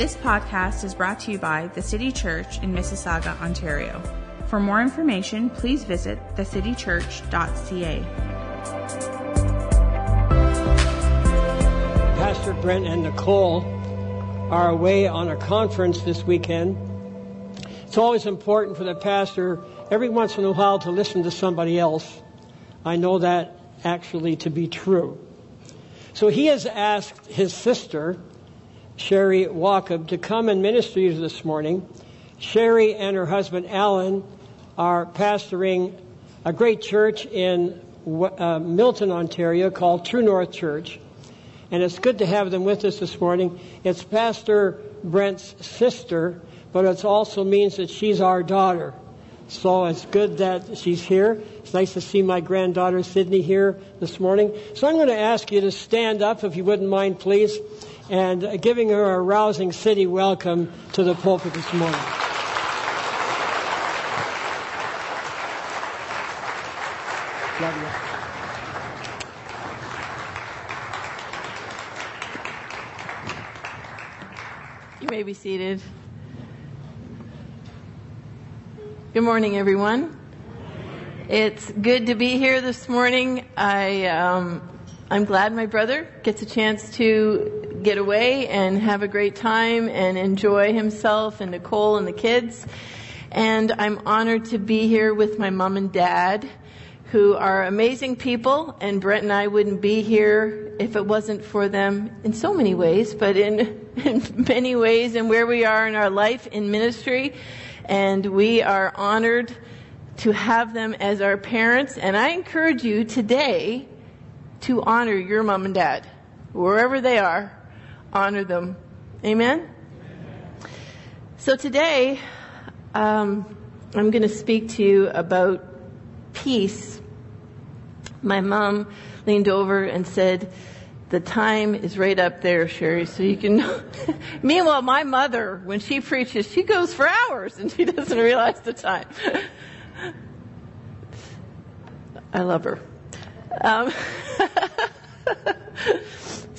This podcast is brought to you by the City Church in Mississauga, Ontario. For more information, please visit thecitychurch.ca. Pastor Brent and Nicole are away on a conference this weekend. It's always important for the pastor every once in a while to listen to somebody else. I know that actually to be true. So he has asked his sister, Sherry Walkup, to come and minister to you this morning. Sherry and her husband Alan are pastoring a great church in uh, Milton, Ontario called True North Church. And it's good to have them with us this morning. It's Pastor Brent's sister, but it also means that she's our daughter. So it's good that she's here. It's nice to see my granddaughter Sydney here this morning. So I'm going to ask you to stand up, if you wouldn't mind, please, and giving her a rousing city welcome to the pulpit this morning. You may be seated. Good morning, everyone. It's good to be here this morning. I, um, I'm glad my brother gets a chance to get away and have a great time and enjoy himself and Nicole and the kids. And I'm honored to be here with my mom and dad, who are amazing people. And Brent and I wouldn't be here if it wasn't for them in so many ways, but in, in many ways and where we are in our life in ministry and we are honored to have them as our parents. And I encourage you today to honor your mom and dad. Wherever they are, honor them. Amen? So today, um, I'm going to speak to you about peace. My mom leaned over and said, the time is right up there, Sherry, so you can. Meanwhile, my mother, when she preaches, she goes for hours and she doesn't realize the time. I love her. Um,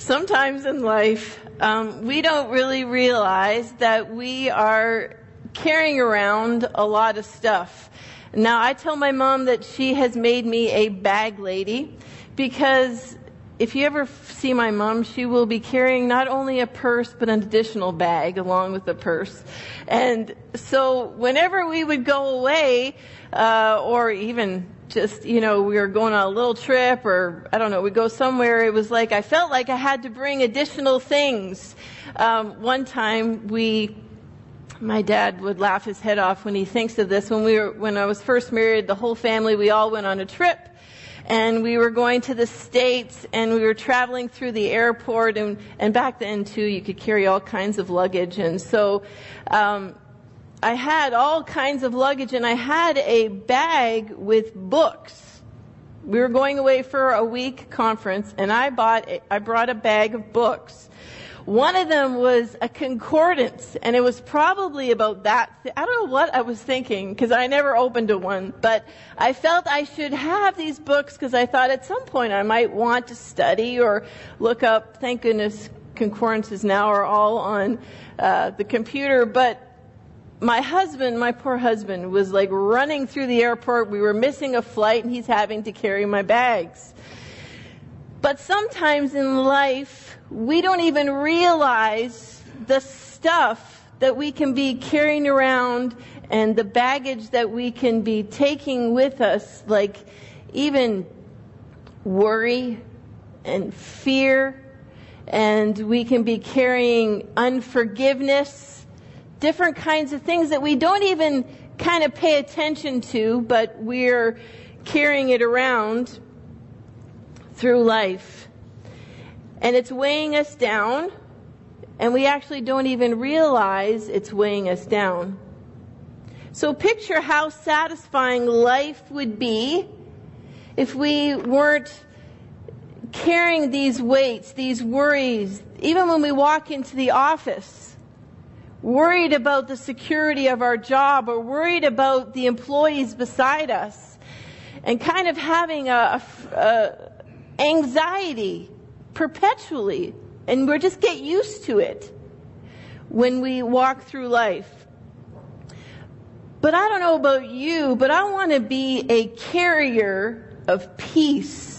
sometimes in life, um, we don't really realize that we are carrying around a lot of stuff. Now, I tell my mom that she has made me a bag lady because if you ever see my mom, she will be carrying not only a purse, but an additional bag along with the purse. And so whenever we would go away, uh, or even just, you know, we were going on a little trip or, I don't know, we go somewhere, it was like, I felt like I had to bring additional things. Um, one time we, my dad would laugh his head off when he thinks of this. When we were, when I was first married, the whole family, we all went on a trip and we were going to the States and we were traveling through the airport and, and back then too you could carry all kinds of luggage and so um, I had all kinds of luggage and I had a bag with books. We were going away for a week conference and I bought I brought a bag of books one of them was a concordance, and it was probably about that. Th- I don't know what I was thinking because I never opened a one, but I felt I should have these books because I thought at some point I might want to study or look up. Thank goodness concordances now are all on uh, the computer, but my husband, my poor husband, was like running through the airport. We were missing a flight, and he's having to carry my bags. But sometimes in life, we don't even realize the stuff that we can be carrying around and the baggage that we can be taking with us, like even worry and fear, and we can be carrying unforgiveness, different kinds of things that we don't even kind of pay attention to, but we're carrying it around through life. And it's weighing us down, and we actually don't even realize it's weighing us down. So picture how satisfying life would be if we weren't carrying these weights, these worries, even when we walk into the office, worried about the security of our job or worried about the employees beside us, and kind of having a, a, a anxiety perpetually, and we're just get used to it. when we walk through life. But I don't know about you, but I want to be a carrier of peace.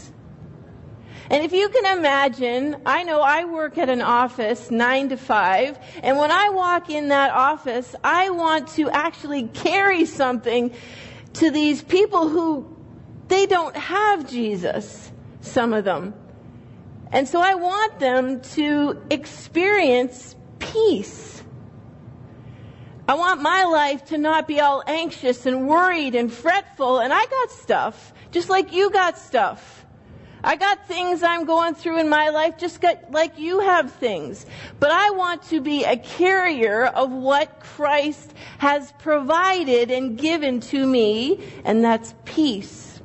And if you can imagine, I know I work at an office nine to five, and when I walk in that office, I want to actually carry something to these people who they don't have Jesus, some of them. And so I want them to experience peace. I want my life to not be all anxious and worried and fretful, and I got stuff, just like you got stuff. I got things I'm going through in my life just got, like you have things. But I want to be a carrier of what Christ has provided and given to me, and that's peace.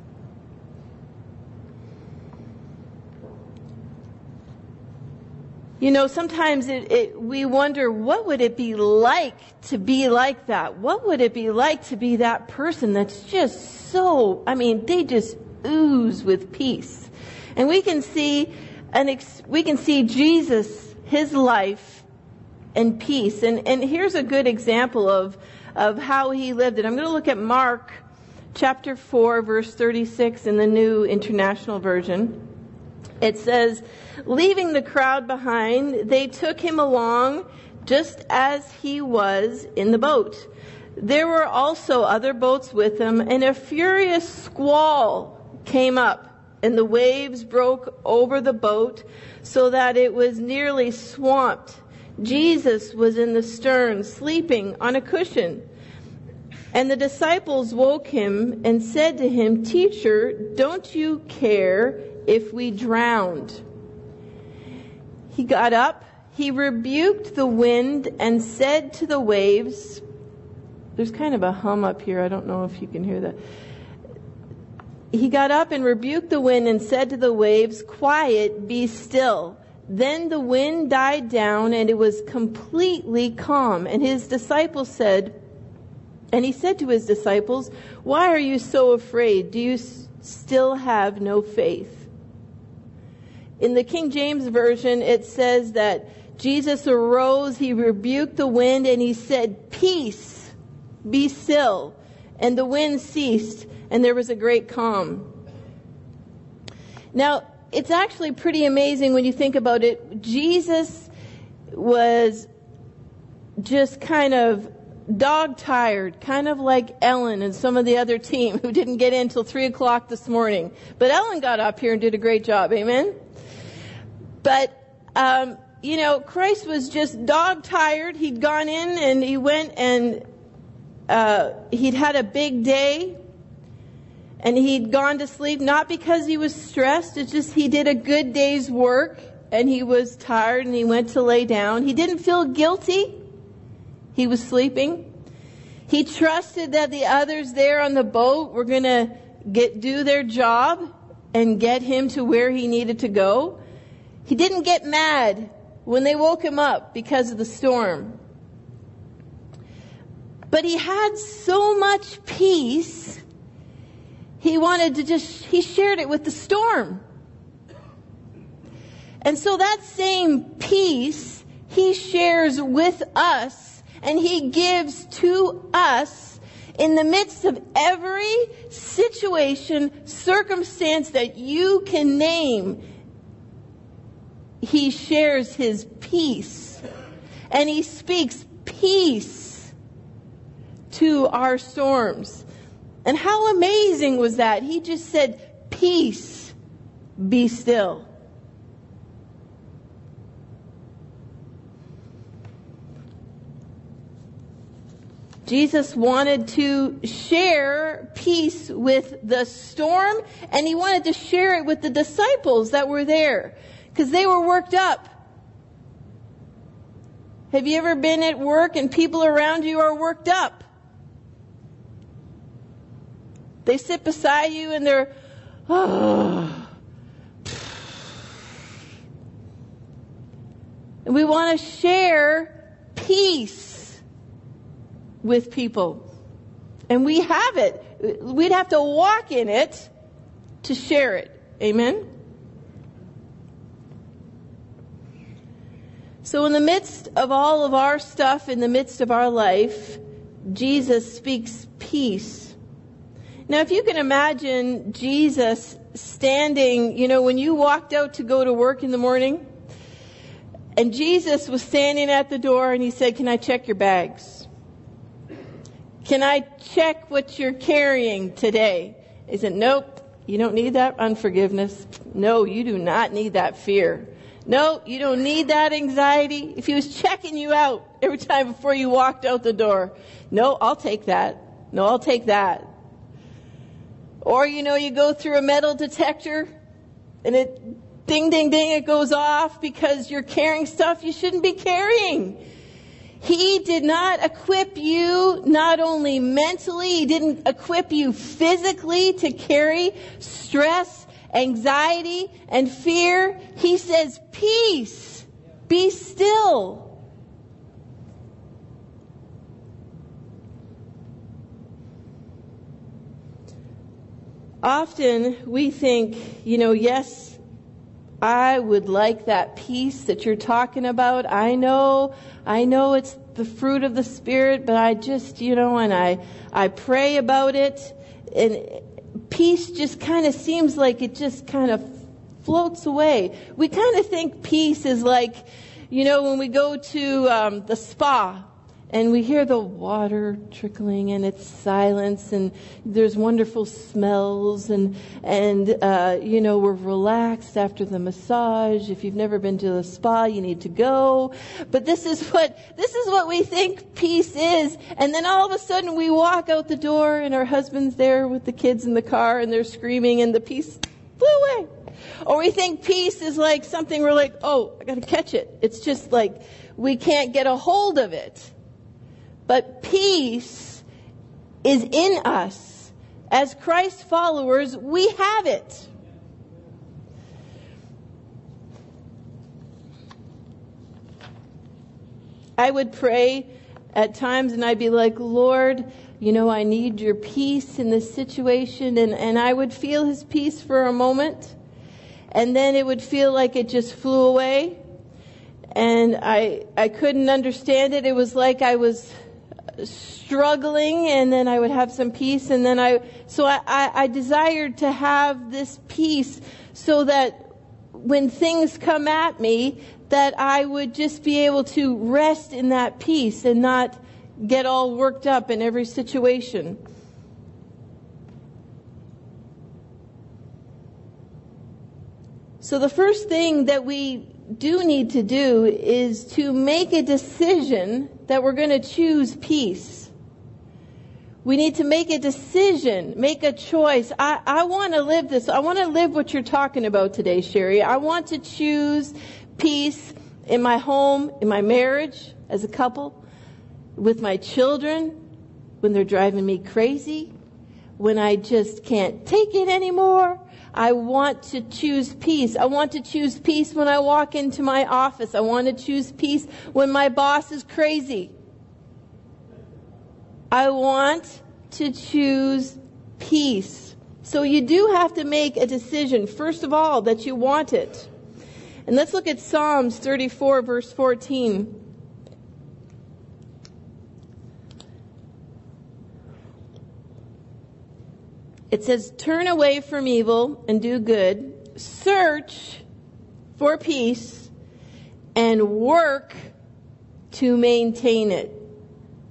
You know, sometimes it, it, we wonder what would it be like to be like that? What would it be like to be that person that's just so, I mean, they just ooze with peace. And we can see an ex- we can see Jesus, his life and peace. And, and here's a good example of, of how he lived it. I'm going to look at Mark chapter 4, verse 36 in the New International Version. It says, Leaving the crowd behind, they took him along just as he was in the boat. There were also other boats with him, and a furious squall came up and the waves broke over the boat so that it was nearly swamped. Jesus was in the stern, sleeping on a cushion. And the disciples woke him and said to him, Teacher, don't you care if we drowned? He got up, he rebuked the wind, and said to the waves, There's kind of a hum up here. I don't know if you can hear that he got up and rebuked the wind and said to the waves, Quiet, be still. Then the wind died down and it was completely calm. And his disciples said, and he said to his disciples, Why are you so afraid? Do you s- still have no faith? In the King James Version, it says that Jesus arose, he rebuked the wind, and he said, Peace, be still. And the wind ceased and there was a great calm. Now, it's actually pretty amazing when you think about it. Jesus was just kind of dog tired, kind of like Ellen and some of the other team who didn't get in until 3 o'clock this morning. But Ellen got up here and did a great job. Amen? But, um, you know, Christ was just dog tired. He'd gone in and he went and uh, he'd had a big day and he'd gone to sleep not because he was stressed, it's just he did a good day's work and he was tired and he went to lay down. He didn't feel guilty. He was sleeping. He trusted that the others there on the boat were going to get do their job and get him to where he needed to go. He didn't get mad when they woke him up because of the storm. But he had so much peace he wanted to just, he shared it with the storm. And so that same peace he shares with us and he gives to us in the midst of every situation, circumstance that you can name. He shares his peace and he speaks peace to our storms. And how amazing was that? He just said, Peace, be still. Jesus wanted to share peace with the storm, and he wanted to share it with the disciples that were there, because they were worked up. Have you ever been at work and people around you are worked up? They sit beside you and they're, oh. And we want to share peace with people. And we have it. We'd have to walk in it to share it. Amen? So, in the midst of all of our stuff, in the midst of our life, Jesus speaks peace. Now, if you can imagine Jesus standing, you know, when you walked out to go to work in the morning, and Jesus was standing at the door and he said, Can I check your bags? Can I check what you're carrying today? He said, Nope, you don't need that unforgiveness. No, you do not need that fear. No, you don't need that anxiety. If he was checking you out every time before you walked out the door, no, I'll take that. No, I'll take that. Or, you know, you go through a metal detector and it ding, ding, ding, it goes off because you're carrying stuff you shouldn't be carrying. He did not equip you not only mentally, he didn't equip you physically to carry stress, anxiety, and fear. He says, peace, be still. Often we think, you know, yes, I would like that peace that you're talking about. I know, I know it's the fruit of the Spirit, but I just, you know, and I, I pray about it, and peace just kind of seems like it just kind of floats away. We kind of think peace is like, you know, when we go to um, the spa and we hear the water trickling and it's silence and there's wonderful smells and and uh, you know we're relaxed after the massage. If you've never been to the spa you need to go. But this is what this is what we think peace is. And then all of a sudden we walk out the door and our husband's there with the kids in the car and they're screaming and the peace flew away. Or we think peace is like something we're like oh i gotta catch it. It's just like we can't get a hold of it but peace is in us. As Christ followers, we have it. I would pray at times and I'd be like, Lord, you know, I need your peace in this situation. And, and I would feel his peace for a moment. And then it would feel like it just flew away. And I, I couldn't understand it. It was like I was struggling and then I would have some peace and then I, so I, I, I desired to have this peace so that when things come at me, that I would just be able to rest in that peace and not get all worked up in every situation. So the first thing that we do need to do is to make a decision that we're going to choose peace. We need to make a decision, make a choice. I, I want to live this. I want to live what you're talking about today, Sherry. I want to choose peace in my home, in my marriage, as a couple, with my children, when they're driving me crazy, when I just can't take it anymore, I want to choose peace. I want to choose peace when I walk into my office. I want to choose peace when my boss is crazy. I want to choose peace. So you do have to make a decision, first of all, that you want it. And let's look at Psalms 34, verse 14. It says, turn away from evil and do good, search for peace, and work to maintain it.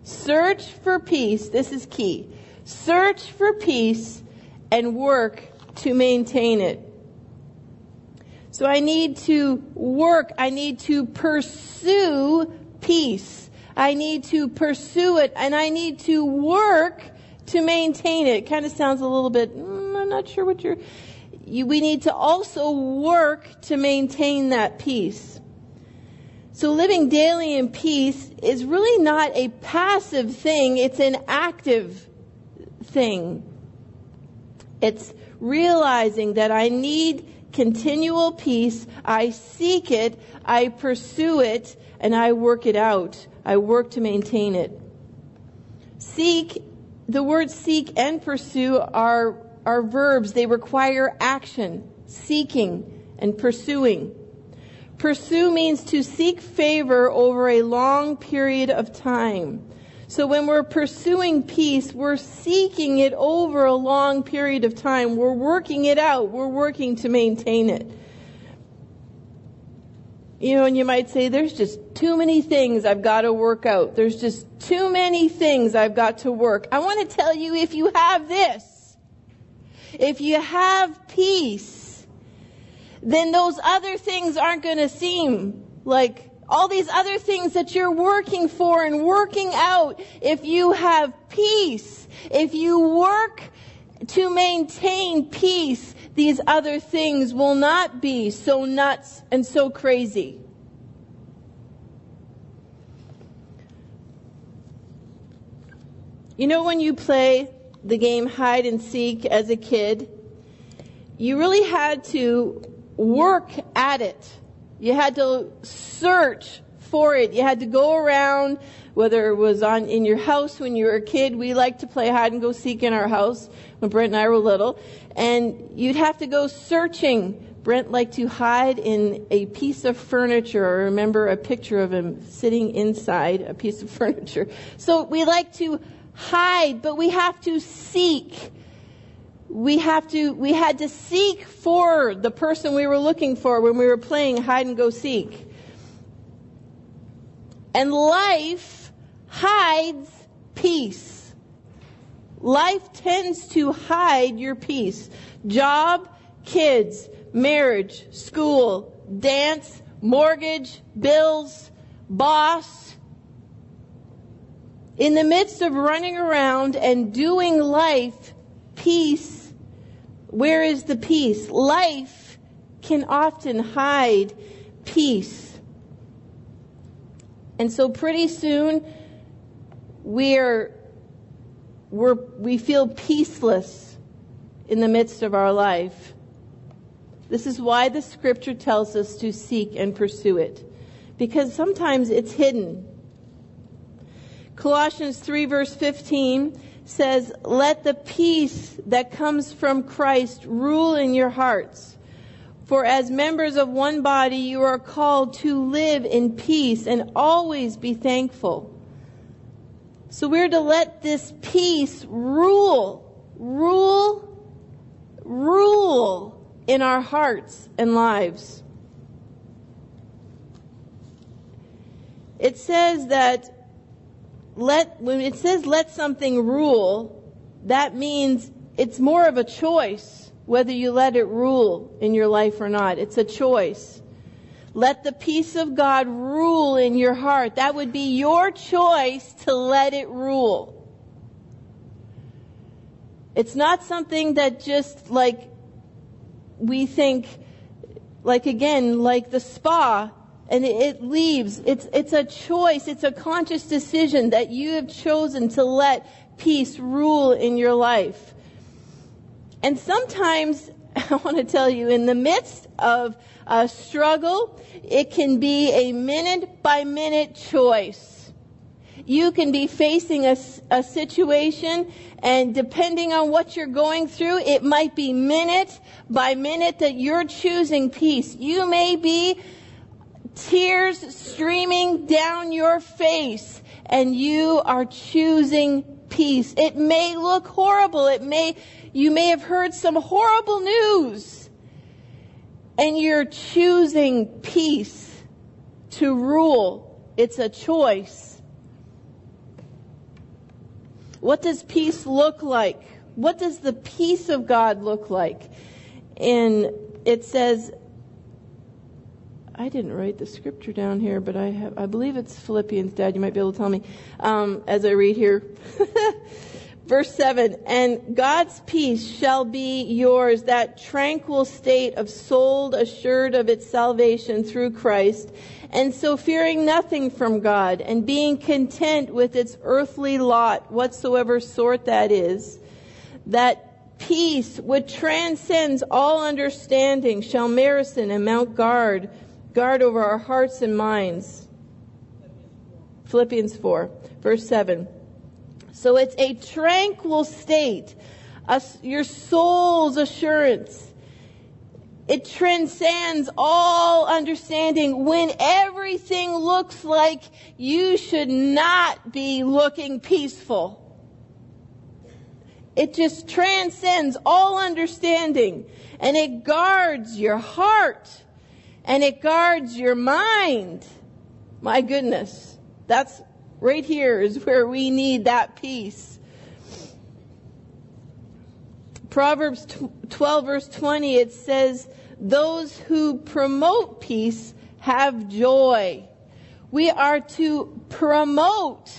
Search for peace, this is key. Search for peace and work to maintain it. So I need to work, I need to pursue peace. I need to pursue it, and I need to work to maintain it. It kind of sounds a little bit, mm, I'm not sure what you're, you, we need to also work to maintain that peace. So living daily in peace is really not a passive thing, it's an active thing. It's realizing that I need continual peace, I seek it, I pursue it, and I work it out. I work to maintain it. Seek the words seek and pursue are, are verbs. They require action, seeking and pursuing. Pursue means to seek favor over a long period of time. So when we're pursuing peace, we're seeking it over a long period of time. We're working it out. We're working to maintain it. You know, and you might say, there's just too many things I've got to work out. There's just too many things I've got to work. I want to tell you if you have this, if you have peace, then those other things aren't going to seem like all these other things that you're working for and working out. If you have peace, if you work to maintain peace, these other things will not be so nuts and so crazy. You know, when you play the game hide and seek as a kid, you really had to work at it. You had to search for it. You had to go around, whether it was on in your house when you were a kid. We liked to play hide and go seek in our house when Brent and I were little and you'd have to go searching. Brent liked to hide in a piece of furniture. I remember a picture of him sitting inside a piece of furniture. So we like to hide, but we have to seek. We have to, we had to seek for the person we were looking for when we were playing hide and go seek. And life hides peace. Life tends to hide your peace. Job, kids, marriage, school, dance, mortgage, bills, boss. In the midst of running around and doing life, peace, where is the peace? Life can often hide peace. And so pretty soon, we're we're, we feel peaceless in the midst of our life. This is why the scripture tells us to seek and pursue it. Because sometimes it's hidden. Colossians 3 verse 15 says, Let the peace that comes from Christ rule in your hearts. For as members of one body, you are called to live in peace and always be thankful. So we're to let this peace rule, rule, rule in our hearts and lives. It says that let, when it says let something rule, that means it's more of a choice whether you let it rule in your life or not. It's a choice. Let the peace of God rule in your heart. That would be your choice to let it rule. It's not something that just like we think, like again, like the spa, and it leaves. It's, it's a choice. It's a conscious decision that you have chosen to let peace rule in your life. And sometimes, I want to tell you, in the midst of a struggle, it can be a minute by minute choice. You can be facing a, a situation and depending on what you're going through, it might be minute by minute that you're choosing peace. You may be tears streaming down your face and you are choosing peace. It may look horrible. It may, you may have heard some horrible news and you're choosing peace to rule. It's a choice. What does peace look like? What does the peace of God look like? And it says, I didn't write the scripture down here, but I have, I believe it's Philippians, Dad. You might be able to tell me um, as I read here. Verse 7 And God's peace shall be yours, that tranquil state of soul assured of its salvation through Christ, and so fearing nothing from God, and being content with its earthly lot, whatsoever sort that is, that peace which transcends all understanding shall garrison and mount guard, guard over our hearts and minds. Philippians 4, verse 7. So it's a tranquil state, a, your soul's assurance. It transcends all understanding when everything looks like you should not be looking peaceful. It just transcends all understanding and it guards your heart and it guards your mind. My goodness. That's right here is where we need that peace. Proverbs 12 verse 20, it says, those who promote peace have joy. We are to promote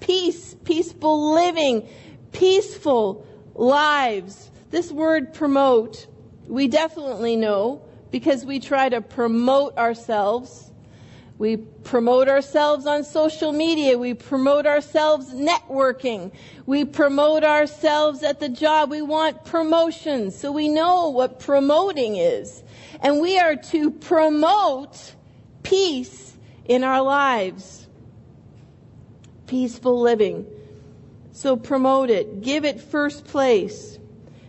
peace, peaceful living, peaceful lives. This word promote, we definitely know because we try to promote ourselves. We promote ourselves on social media. We promote ourselves networking. We promote ourselves at the job. We want promotions. So we know what promoting is. And we are to promote peace in our lives. Peaceful living. So promote it. Give it first place.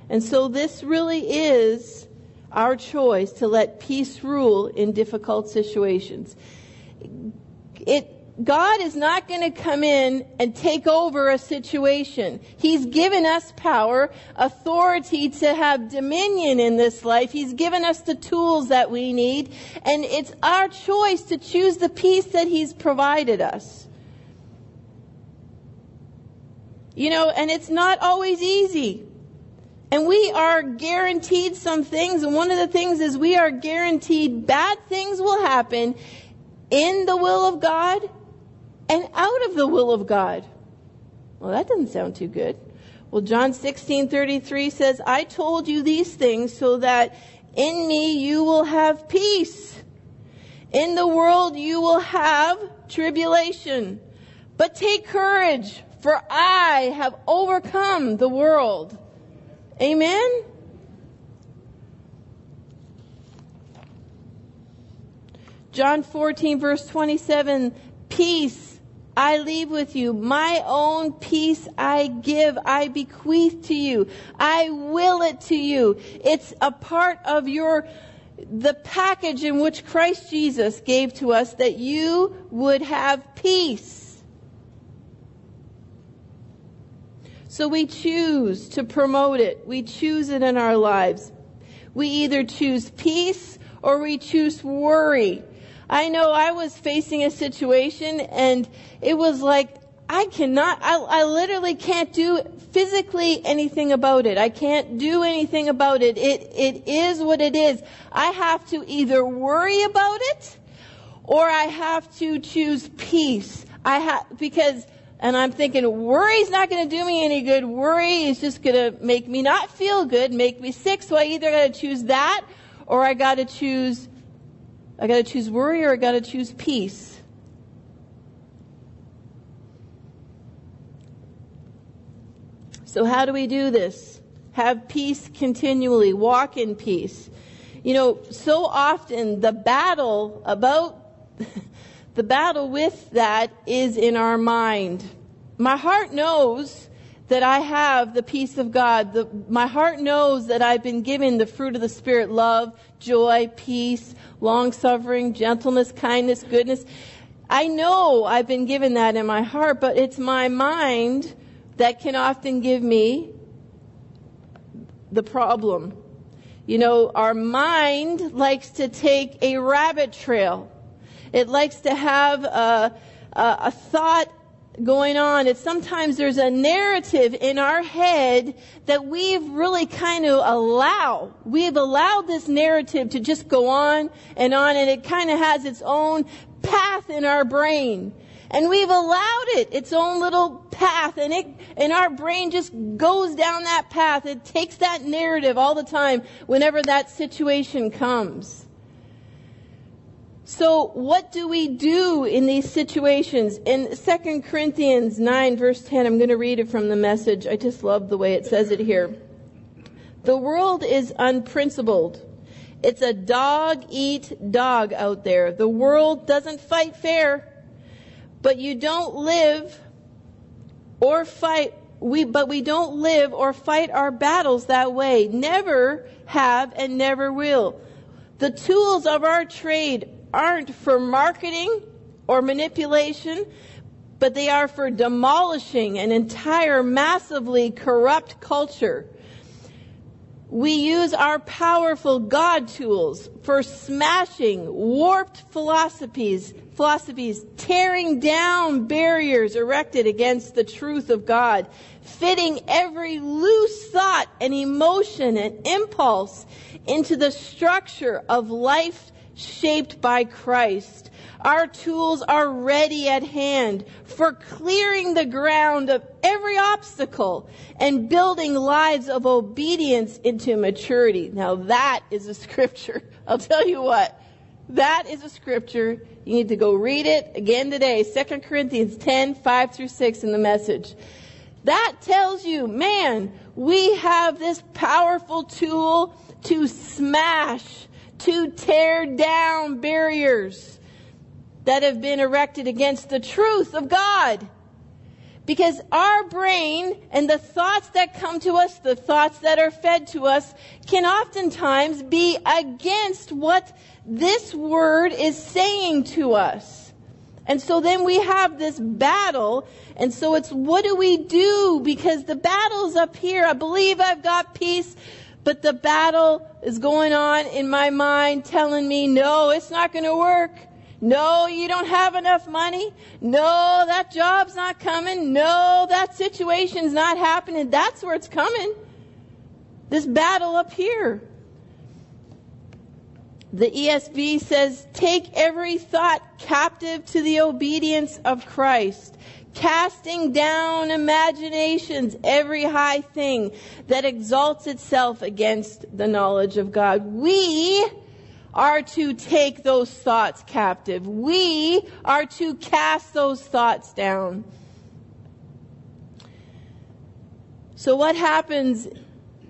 And so this really is our choice to let peace rule in difficult situations. It, God is not going to come in and take over a situation. He's given us power, authority to have dominion in this life. He's given us the tools that we need, and it's our choice to choose the peace that He's provided us. You know, and it's not always easy. And we are guaranteed some things, and one of the things is we are guaranteed bad things will happen in the will of God and out of the will of God. Well, that doesn't sound too good. Well, John 16:33 says, "I told you these things so that in me you will have peace. In the world you will have tribulation. But take courage, for I have overcome the world." Amen? John 14 verse 27, peace I leave with you. My own peace I give. I bequeath to you. I will it to you. It's a part of your, the package in which Christ Jesus gave to us that you would have peace. So we choose to promote it. We choose it in our lives. We either choose peace or we choose worry. I know I was facing a situation and it was like, I cannot, I, I literally can't do physically anything about it. I can't do anything about it. It, it is what it is. I have to either worry about it or I have to choose peace. I have, because and I'm thinking, worry's not going to do me any good. Worry is just going to make me not feel good, make me sick. So I either got to choose that or I got to choose, I got to choose worry or I got to choose peace. So how do we do this? Have peace continually. Walk in peace. You know, so often the battle about the battle with that is in our mind. My heart knows that I have the peace of God. The, my heart knows that I've been given the fruit of the Spirit love, joy, peace, long suffering, gentleness, kindness, goodness. I know I've been given that in my heart, but it's my mind that can often give me the problem. You know, our mind likes to take a rabbit trail. It likes to have a, a, a thought going on. It's sometimes there's a narrative in our head that we've really kind of allow. We've allowed this narrative to just go on and on and it kind of has its own path in our brain. And we've allowed it its own little path and it, and our brain just goes down that path. It takes that narrative all the time whenever that situation comes. So what do we do in these situations? In 2 Corinthians 9 verse 10, I'm going to read it from the message. I just love the way it says it here. The world is unprincipled. It's a dog eat dog out there. The world doesn't fight fair. But you don't live or fight we but we don't live or fight our battles that way. Never have and never will. The tools of our trade aren't for marketing or manipulation, but they are for demolishing an entire massively corrupt culture. We use our powerful God tools for smashing warped philosophies, philosophies, tearing down barriers erected against the truth of God, fitting every loose thought and emotion and impulse into the structure of life shaped by Christ. Our tools are ready at hand for clearing the ground of every obstacle and building lives of obedience into maturity. Now that is a scripture. I'll tell you what. That is a scripture. You need to go read it again today. 2 Corinthians 10, 5 through 6 in the message. That tells you, man, we have this powerful tool to smash, to tear down barriers that have been erected against the truth of God. Because our brain and the thoughts that come to us, the thoughts that are fed to us, can oftentimes be against what this word is saying to us. And so then we have this battle. And so it's what do we do? Because the battle's up here. I believe I've got peace. But the battle is going on in my mind telling me, no, it's not going to work. No, you don't have enough money. No, that job's not coming. No, that situation's not happening. That's where it's coming. This battle up here. The ESV says, take every thought captive to the obedience of Christ, casting down imaginations, every high thing that exalts itself against the knowledge of God. We are to take those thoughts captive. We are to cast those thoughts down. So what happens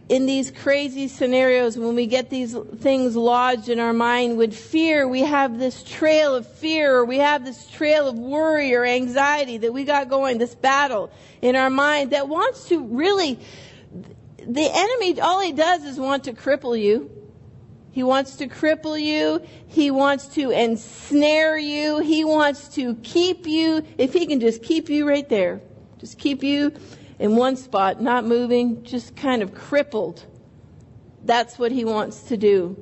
in these crazy scenarios when we get these things lodged in our mind with fear, we have this trail of fear or we have this trail of worry or anxiety that we got going, this battle in our mind that wants to really, the enemy, all he does is want to cripple you. He wants to cripple you. He wants to ensnare you. He wants to keep you, if he can just keep you right there, just keep you in one spot, not moving, just kind of crippled. That's what he wants to do.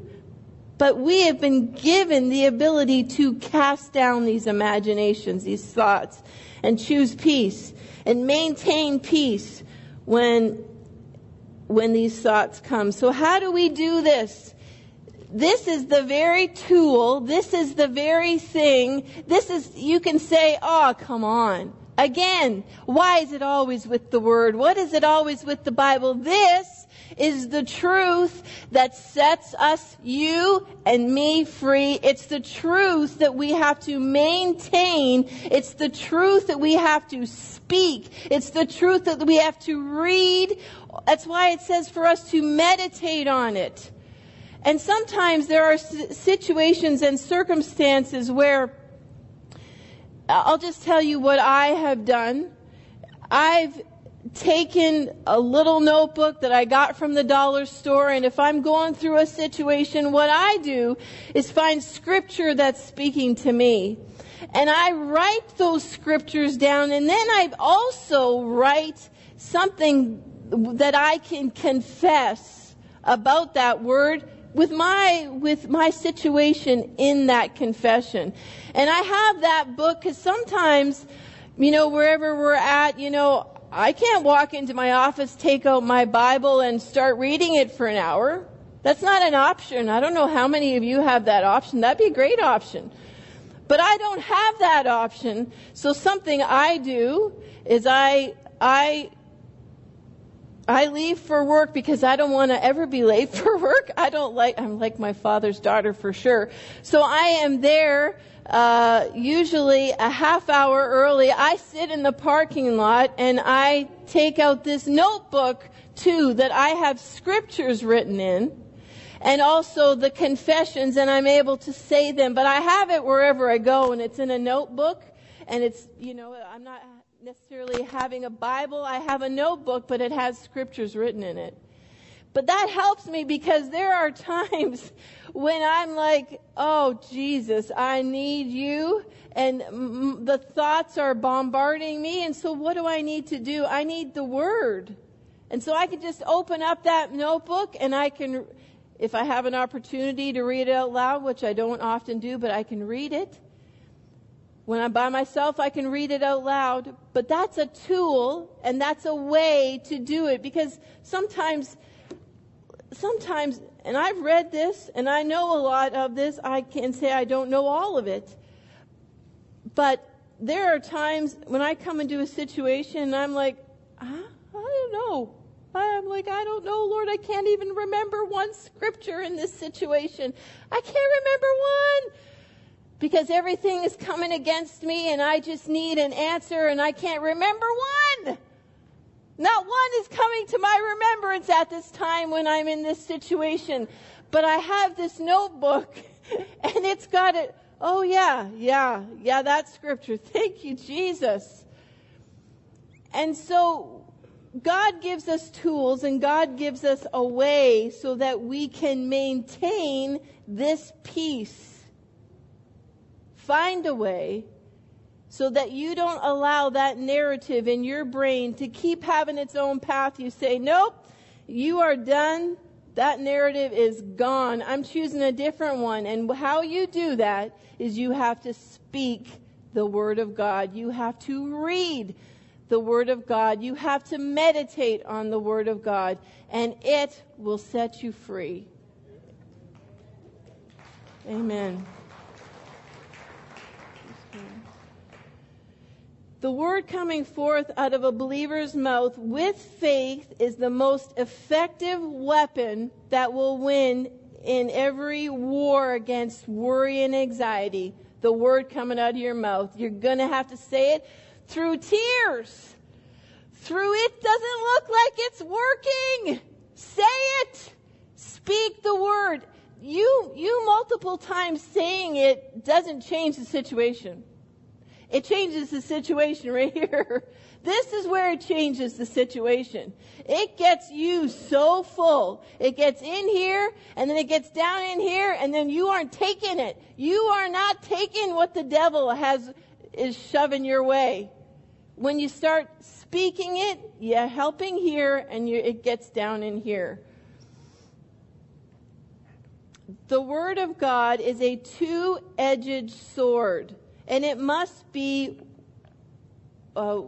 But we have been given the ability to cast down these imaginations, these thoughts, and choose peace and maintain peace when, when these thoughts come. So how do we do this? this is the very tool, this is the very thing, this is, you can say, oh, come on. Again, why is it always with the Word? What is it always with the Bible? This is the truth that sets us, you and me free. It's the truth that we have to maintain. It's the truth that we have to speak. It's the truth that we have to read. That's why it says for us to meditate on it. And sometimes there are situations and circumstances where I'll just tell you what I have done. I've taken a little notebook that I got from the dollar store, and if I'm going through a situation, what I do is find scripture that's speaking to me. And I write those scriptures down, and then I also write something that I can confess about that word with my with my situation in that confession. And i have that book because sometimes you know wherever we're at you know i can't walk into my office take out my bible and start reading it for an hour. That's not an option. I don't know how many of you have that option. That'd be a great option. But i don't have that option. So something i do is i i I leave for work because I don't want to ever be late for work. I don't like, I'm like my father's daughter for sure. So I am there, uh, usually a half hour early. I sit in the parking lot and I take out this notebook too that I have scriptures written in and also the confessions and I'm able to say them, but I have it wherever I go and it's in a notebook and it's, you know, I'm not, necessarily having a Bible. I have a notebook, but it has scriptures written in it. But that helps me because there are times when I'm like, oh, Jesus, I need you. And m- the thoughts are bombarding me. And so what do I need to do? I need the word. And so I can just open up that notebook and I can, if I have an opportunity to read it out loud, which I don't often do, but I can read it. When I'm by myself, I can read it out loud. But that's a tool and that's a way to do it because sometimes, sometimes, and I've read this and I know a lot of this. I can say I don't know all of it. But there are times when I come into a situation and I'm like? I don't know. I'm like, I don't know, Lord. I can't even remember one scripture in this situation. I can't remember one because everything is coming against me and I just need an answer and I can't remember one. Not one is coming to my remembrance at this time when I'm in this situation. But I have this notebook and it's got it. Oh yeah, yeah, yeah, that scripture. Thank you, Jesus. And so God gives us tools and God gives us a way so that we can maintain this peace. Find a way so that you don't allow that narrative in your brain to keep having its own path. You say, nope, you are done. That narrative is gone. I'm choosing a different one. And how you do that is you have to speak the Word of God. You have to read the Word of God. You have to meditate on the Word of God, and it will set you free. Amen. The word coming forth out of a believer's mouth with faith is the most effective weapon that will win in every war against worry and anxiety. The word coming out of your mouth. You're going to have to say it through tears. Through it doesn't look like it's working. Say it. Speak the word. You, you multiple times saying it doesn't change the situation. It changes the situation right here. This is where it changes the situation. It gets you so full. It gets in here, and then it gets down in here, and then you aren't taking it. You are not taking what the devil has, is shoving your way. When you start speaking it, you're helping here, and you, it gets down in here. The Word of God is a two edged sword, and it must be uh,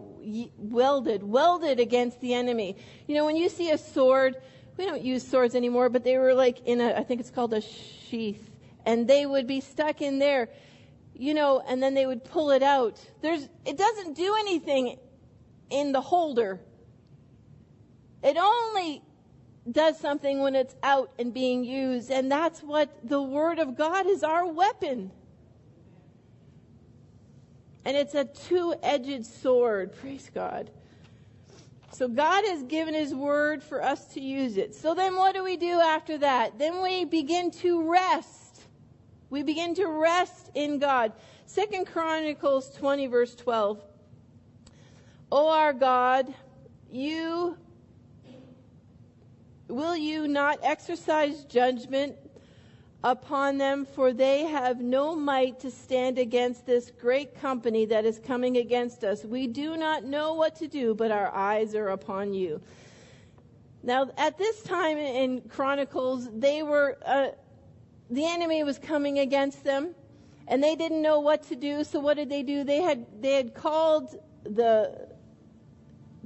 welded, welded against the enemy. You know, when you see a sword, we don't use swords anymore, but they were like in a, I think it's called a sheath, and they would be stuck in there, you know, and then they would pull it out. There's, it doesn't do anything in the holder. It only does something when it's out and being used, and that's what the Word of God is our weapon. And it's a two edged sword, praise God. So God has given His Word for us to use it. So then what do we do after that? Then we begin to rest. We begin to rest in God. Second Chronicles 20 verse 12. O our God, you will you not exercise judgment upon them, for they have no might to stand against this great company that is coming against us. We do not know what to do, but our eyes are upon you. Now, at this time in Chronicles, they were, uh, the enemy was coming against them, and they didn't know what to do. So what did they do? They had, they had called the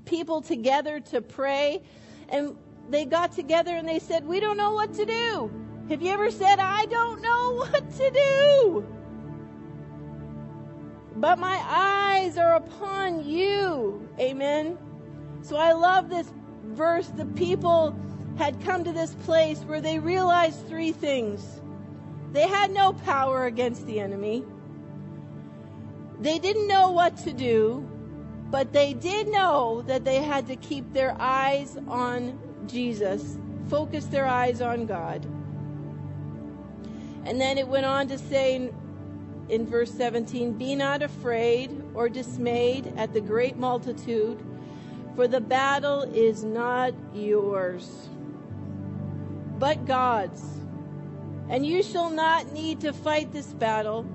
people together to pray, and they got together and they said, we don't know what to do. Have you ever said, I don't know what to do? But my eyes are upon you. Amen. So I love this verse. The people had come to this place where they realized three things. They had no power against the enemy. They didn't know what to do, but they did know that they had to keep their eyes on Jesus, focus their eyes on God. And then it went on to say in, verse 17, Be not afraid or dismayed at the great multitude, for the battle is not yours. but God's. And you shall not need to fight this battle.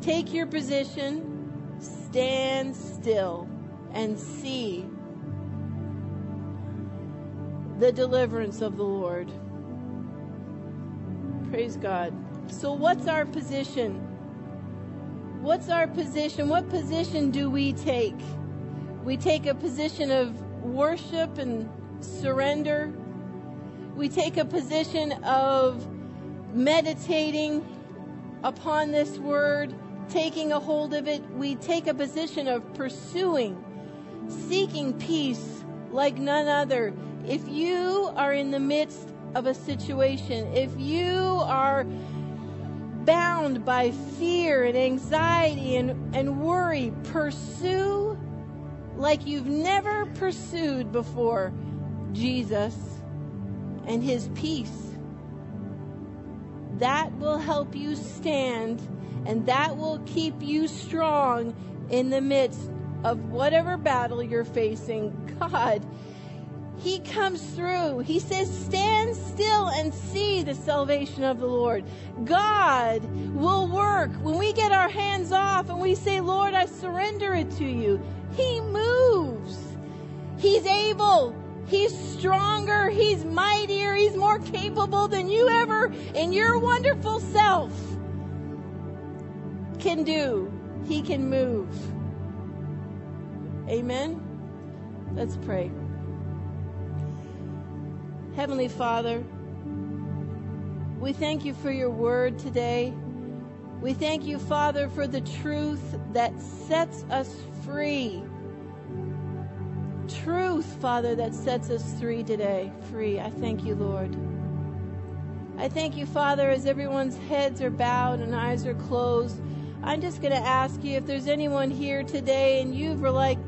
Take your position, stand still, and see the deliverance of the Lord. Praise God. So, what's our position? What's our position? What position do we take? We take a position of worship and surrender. We take a position of meditating upon this word, taking a hold of it. We take a position of pursuing, seeking peace like none other. If you are in the midst of a situation, if you are bound by fear and anxiety and, and worry, pursue like you've never pursued before Jesus and his peace. That will help you stand and that will keep you strong in the midst of whatever battle you're facing. God he comes through. He says, Stand still and see the salvation of the Lord. God will work. When we get our hands off and we say, Lord, I surrender it to you, He moves. He's able. He's stronger. He's mightier. He's more capable than you ever in your wonderful self can do. He can move. Amen. Let's pray. Heavenly Father, we thank you for your word today. We thank you, Father, for the truth that sets us free. Truth, Father, that sets us free today. Free. I thank you, Lord. I thank you, Father, as everyone's heads are bowed and eyes are closed. I'm just going to ask you if there's anyone here today and you were like,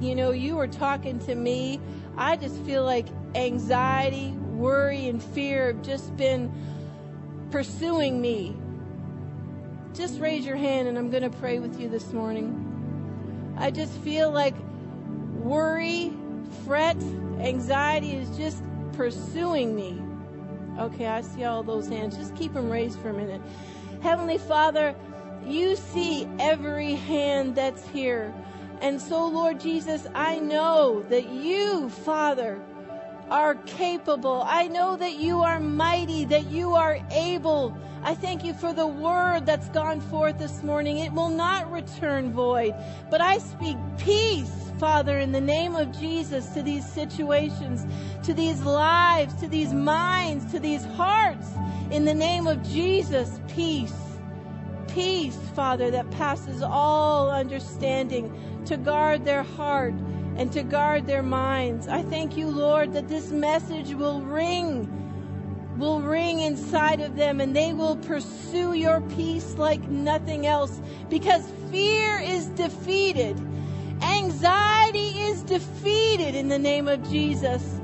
you know, you were talking to me. I just feel like anxiety, worry, and fear have just been pursuing me, just raise your hand and I'm going to pray with you this morning. I just feel like worry, fret, anxiety is just pursuing me. Okay, I see all those hands. Just keep them raised for a minute. Heavenly Father, you see every hand that's here. And so, Lord Jesus, I know that you, Father, are capable. I know that you are mighty, that you are able. I thank you for the word that's gone forth this morning. It will not return void, but I speak peace, Father, in the name of Jesus to these situations, to these lives, to these minds, to these hearts. In the name of Jesus, peace. Peace, Father, that passes all understanding to guard their heart and to guard their minds. I thank you, Lord, that this message will ring, will ring inside of them and they will pursue your peace like nothing else because fear is defeated. Anxiety is defeated in the name of Jesus.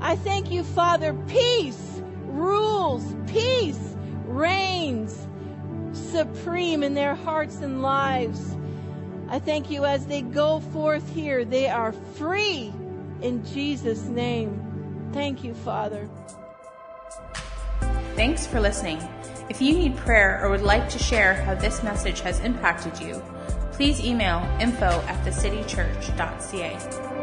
I thank you, Father. Peace rules, peace reigns supreme in their hearts and lives. I thank you as they go forth here, they are free in Jesus' name. Thank you, Father. Thanks for listening. If you need prayer or would like to share how this message has impacted you, please email info at thecitychurch.ca.